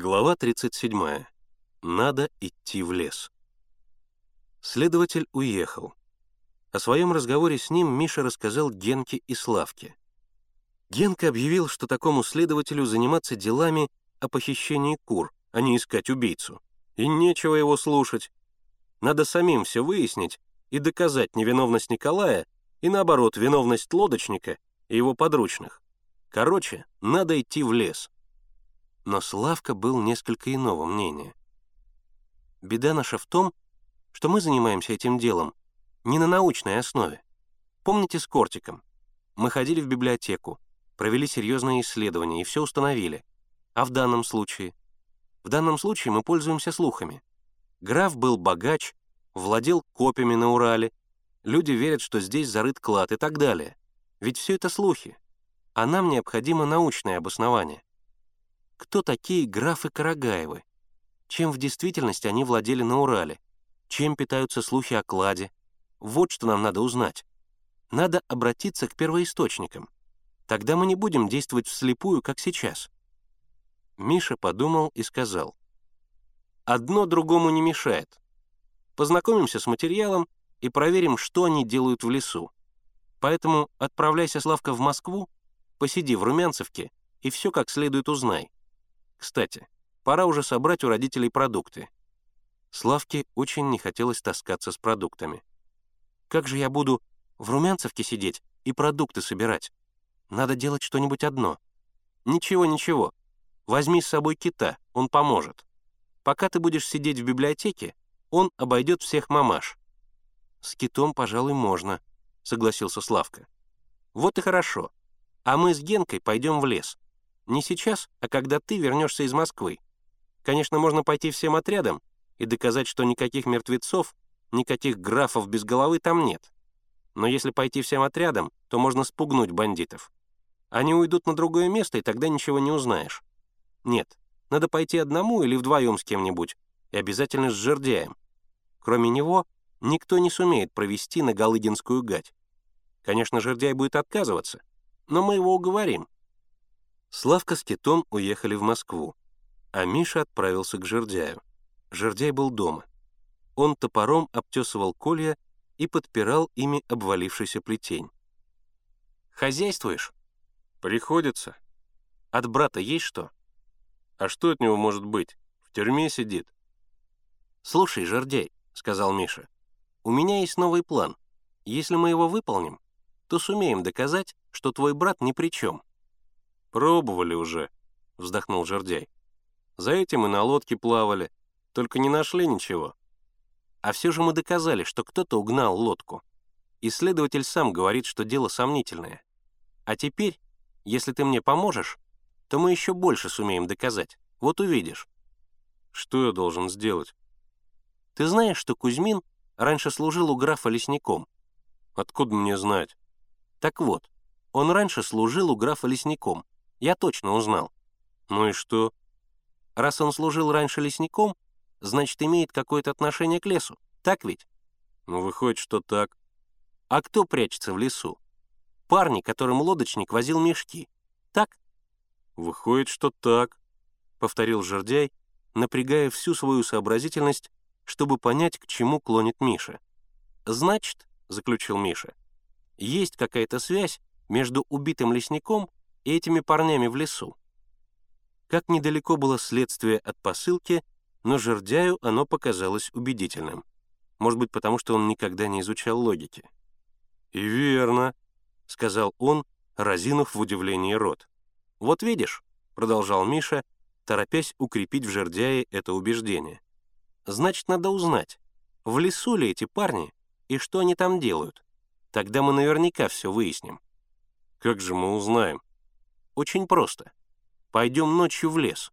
Глава 37. Надо идти в лес. Следователь уехал. О своем разговоре с ним Миша рассказал Генке и Славке. Генка объявил, что такому следователю заниматься делами о похищении кур, а не искать убийцу. И нечего его слушать. Надо самим все выяснить и доказать невиновность Николая и, наоборот, виновность лодочника и его подручных. Короче, надо идти в лес — но Славка был несколько иного мнения. Беда наша в том, что мы занимаемся этим делом не на научной основе. Помните с Кортиком? Мы ходили в библиотеку, провели серьезные исследования и все установили. А в данном случае? В данном случае мы пользуемся слухами. Граф был богач, владел копьями на Урале, люди верят, что здесь зарыт клад и так далее. Ведь все это слухи. А нам необходимо научное обоснование кто такие графы Карагаевы, чем в действительности они владели на Урале, чем питаются слухи о кладе. Вот что нам надо узнать. Надо обратиться к первоисточникам. Тогда мы не будем действовать вслепую, как сейчас. Миша подумал и сказал. Одно другому не мешает. Познакомимся с материалом и проверим, что они делают в лесу. Поэтому отправляйся, Славка, в Москву, посиди в Румянцевке и все как следует узнай. Кстати, пора уже собрать у родителей продукты. Славке очень не хотелось таскаться с продуктами. «Как же я буду в Румянцевке сидеть и продукты собирать? Надо делать что-нибудь одно». «Ничего, ничего. Возьми с собой кита, он поможет. Пока ты будешь сидеть в библиотеке, он обойдет всех мамаш». «С китом, пожалуй, можно», — согласился Славка. «Вот и хорошо. А мы с Генкой пойдем в лес. Не сейчас, а когда ты вернешься из Москвы. Конечно, можно пойти всем отрядом и доказать, что никаких мертвецов, никаких графов без головы там нет. Но если пойти всем отрядом, то можно спугнуть бандитов. Они уйдут на другое место, и тогда ничего не узнаешь. Нет, надо пойти одному или вдвоем с кем-нибудь, и обязательно с жердяем. Кроме него, никто не сумеет провести на Галыгинскую гать. Конечно, жердяй будет отказываться, но мы его уговорим. Славка с Китом уехали в Москву, а Миша отправился к Жердяю. Жердяй был дома. Он топором обтесывал колья и подпирал ими обвалившийся плетень. «Хозяйствуешь?» «Приходится». «От брата есть что?» «А что от него может быть? В тюрьме сидит». «Слушай, Жердяй», — сказал Миша, — «у меня есть новый план. Если мы его выполним, то сумеем доказать, что твой брат ни при чем. «Пробовали уже», — вздохнул Жердяй. «За этим и на лодке плавали, только не нашли ничего». А все же мы доказали, что кто-то угнал лодку. Исследователь сам говорит, что дело сомнительное. А теперь, если ты мне поможешь, то мы еще больше сумеем доказать. Вот увидишь. Что я должен сделать? Ты знаешь, что Кузьмин раньше служил у графа лесником? Откуда мне знать? Так вот, он раньше служил у графа лесником, я точно узнал. Ну и что? Раз он служил раньше лесником, значит, имеет какое-то отношение к лесу. Так ведь? Ну, выходит, что так. А кто прячется в лесу? Парни, которым лодочник возил мешки. Так? Выходит, что так, — повторил Жердяй, напрягая всю свою сообразительность, чтобы понять, к чему клонит Миша. «Значит, — заключил Миша, — есть какая-то связь между убитым лесником и этими парнями в лесу. Как недалеко было следствие от посылки, но жердяю оно показалось убедительным. Может быть, потому что он никогда не изучал логики. «И верно», — сказал он, разинув в удивлении рот. «Вот видишь», — продолжал Миша, торопясь укрепить в жердяе это убеждение. «Значит, надо узнать, в лесу ли эти парни и что они там делают. Тогда мы наверняка все выясним». «Как же мы узнаем?» Очень просто. Пойдем ночью в лес».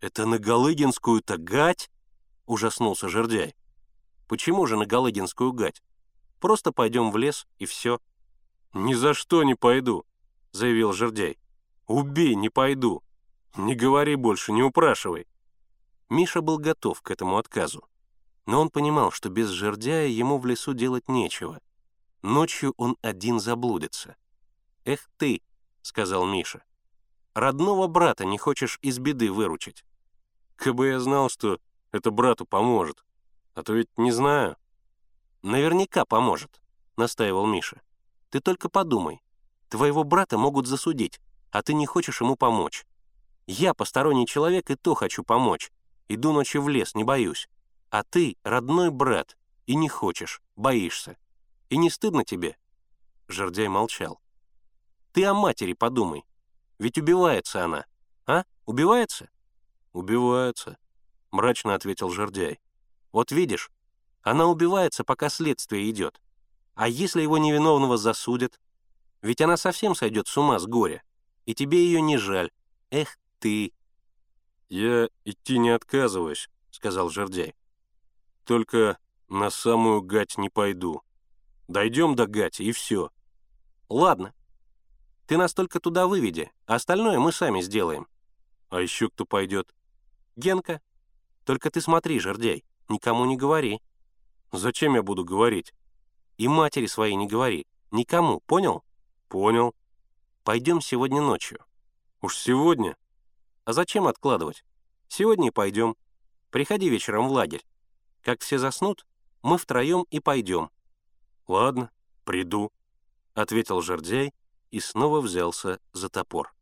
«Это на Галыгинскую-то гать?» — ужаснулся Жердяй. «Почему же на Галыгинскую гать? Просто пойдем в лес, и все». «Ни за что не пойду», — заявил Жердяй. «Убей, не пойду. Не говори больше, не упрашивай». Миша был готов к этому отказу. Но он понимал, что без жердяя ему в лесу делать нечего. Ночью он один заблудится. «Эх ты!» — сказал Миша. «Родного брата не хочешь из беды выручить. Кабы я знал, что это брату поможет. А то ведь не знаю». «Наверняка поможет», — настаивал Миша. «Ты только подумай. Твоего брата могут засудить, а ты не хочешь ему помочь. Я посторонний человек и то хочу помочь. Иду ночью в лес, не боюсь. А ты родной брат, и не хочешь, боишься. И не стыдно тебе?» Жердяй молчал. «Ты о матери подумай. Ведь убивается она. А? Убивается?» «Убивается», — мрачно ответил Жердяй. «Вот видишь, она убивается, пока следствие идет. А если его невиновного засудят? Ведь она совсем сойдет с ума с горя. И тебе ее не жаль. Эх ты!» «Я идти не отказываюсь», — сказал Жердяй. «Только на самую гать не пойду. Дойдем до гати, и все». «Ладно. Ты нас только туда выведи, остальное мы сами сделаем». «А еще кто пойдет?» «Генка. Только ты смотри, Жердяй, никому не говори». «Зачем я буду говорить?» «И матери своей не говори. Никому, понял?» «Понял». «Пойдем сегодня ночью». «Уж сегодня?» А зачем откладывать? Сегодня и пойдем. Приходи вечером в лагерь. Как все заснут, мы втроем и пойдем». «Ладно, приду», — ответил Жердяй и снова взялся за топор.